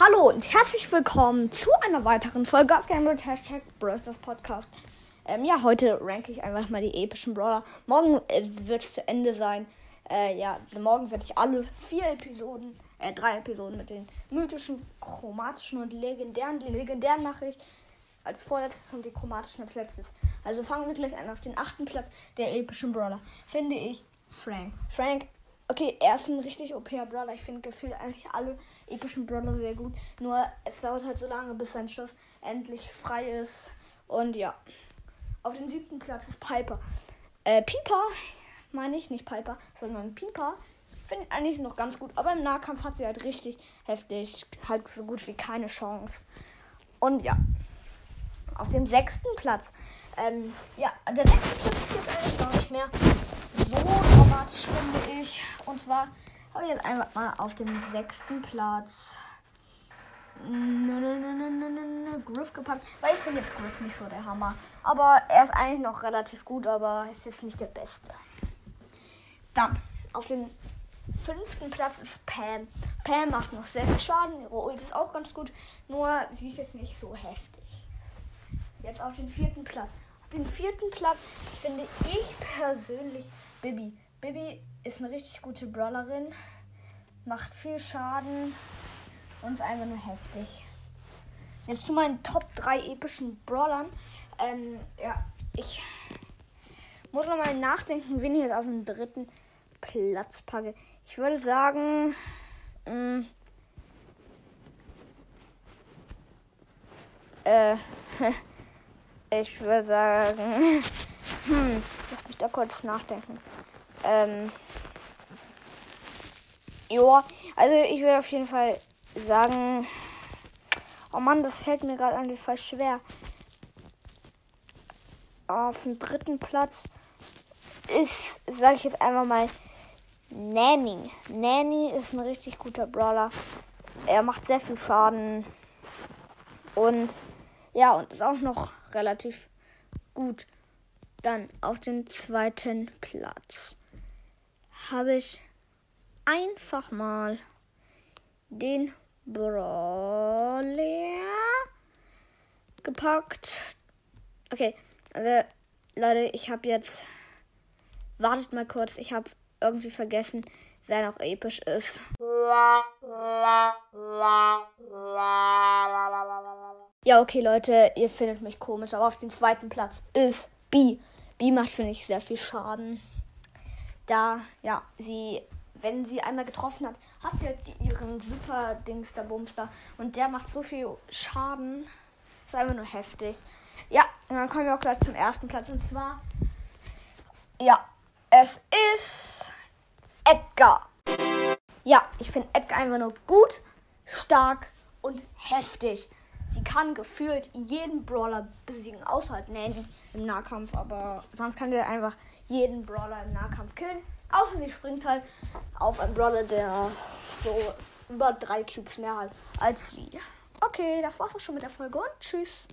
Hallo und herzlich willkommen zu einer weiteren Folge auf World Hashtag Brosters Podcast. Ähm, ja, heute ranke ich einfach mal die epischen Brawler. Morgen äh, wird es zu Ende sein. Äh, ja, morgen werde ich alle vier Episoden, äh, drei Episoden mit den mythischen, chromatischen und legendären, die legendären Nachricht als vorletztes und die chromatischen als letztes. Also fangen wir gleich an auf den achten Platz der epischen Brawler. Finde ich Frank. Frank, okay, er ist ein richtig OPer Brawler. Ich finde gefühlt eigentlich alle epischen Brawler sehr gut. Nur es dauert halt so lange, bis sein Schuss endlich frei ist. Und ja. Auf dem siebten Platz ist Piper. Äh, Piper, meine ich, nicht Piper, sondern Piper. Finde ich eigentlich noch ganz gut. Aber im Nahkampf hat sie halt richtig heftig. Halt so gut wie keine Chance. Und ja. Auf dem sechsten Platz. Ähm, ja, der sechste Platz ist jetzt eigentlich gar nicht mehr so dramatisch, finde ich. Und zwar habe ich jetzt einfach mal auf dem sechsten Platz Griff gepackt, weil ich finde jetzt Griff nicht so der Hammer. Aber er ist eigentlich noch relativ gut, aber ist jetzt nicht der Beste. Dann auf dem fünften Platz ist Pam. Pam macht noch sehr viel Schaden, ihre Ult ist auch ganz gut, nur sie ist jetzt nicht so heftig. Jetzt auf den vierten Platz. Auf den vierten Platz finde ich persönlich Bibi. Bibi ist eine richtig gute Brawlerin, macht viel Schaden und ist einfach nur heftig. Jetzt zu meinen Top 3 epischen Brawlern. Ähm, ja, ich muss noch mal nachdenken, wen ich jetzt auf den dritten Platz packe. Ich würde sagen, mh, äh, ich würde sagen, hm, lass mich da kurz nachdenken. Ähm, ja, also ich würde auf jeden Fall sagen, oh Mann, das fällt mir gerade irgendwie voll schwer. Auf dem dritten Platz ist, sage ich jetzt einfach mal, Nanny. Nanny ist ein richtig guter Brawler. Er macht sehr viel Schaden. Und ja, und ist auch noch relativ gut. Dann auf dem zweiten Platz habe ich einfach mal den Brawler gepackt. Okay, also Leute, ich habe jetzt. Wartet mal kurz, ich habe irgendwie vergessen, wer noch episch ist. Ja, okay, Leute, ihr findet mich komisch, aber auf dem zweiten Platz ist B. B macht, finde ich, sehr viel Schaden. Da, ja, sie, wenn sie einmal getroffen hat, hat sie halt ihren super Dings der Bumster. Und der macht so viel Schaden. Ist einfach nur heftig. Ja, und dann kommen wir auch gleich zum ersten Platz. Und zwar, ja, es ist Edgar. Ja, ich finde Edgar einfach nur gut, stark und heftig. Sie kann gefühlt jeden Brawler besiegen, außer halt Nanny im Nahkampf, aber sonst kann sie einfach jeden Brawler im Nahkampf killen. Außer sie springt halt auf einen Brawler, der so über drei Cubes mehr hat als sie. Okay, das war's auch schon mit der Folge und tschüss.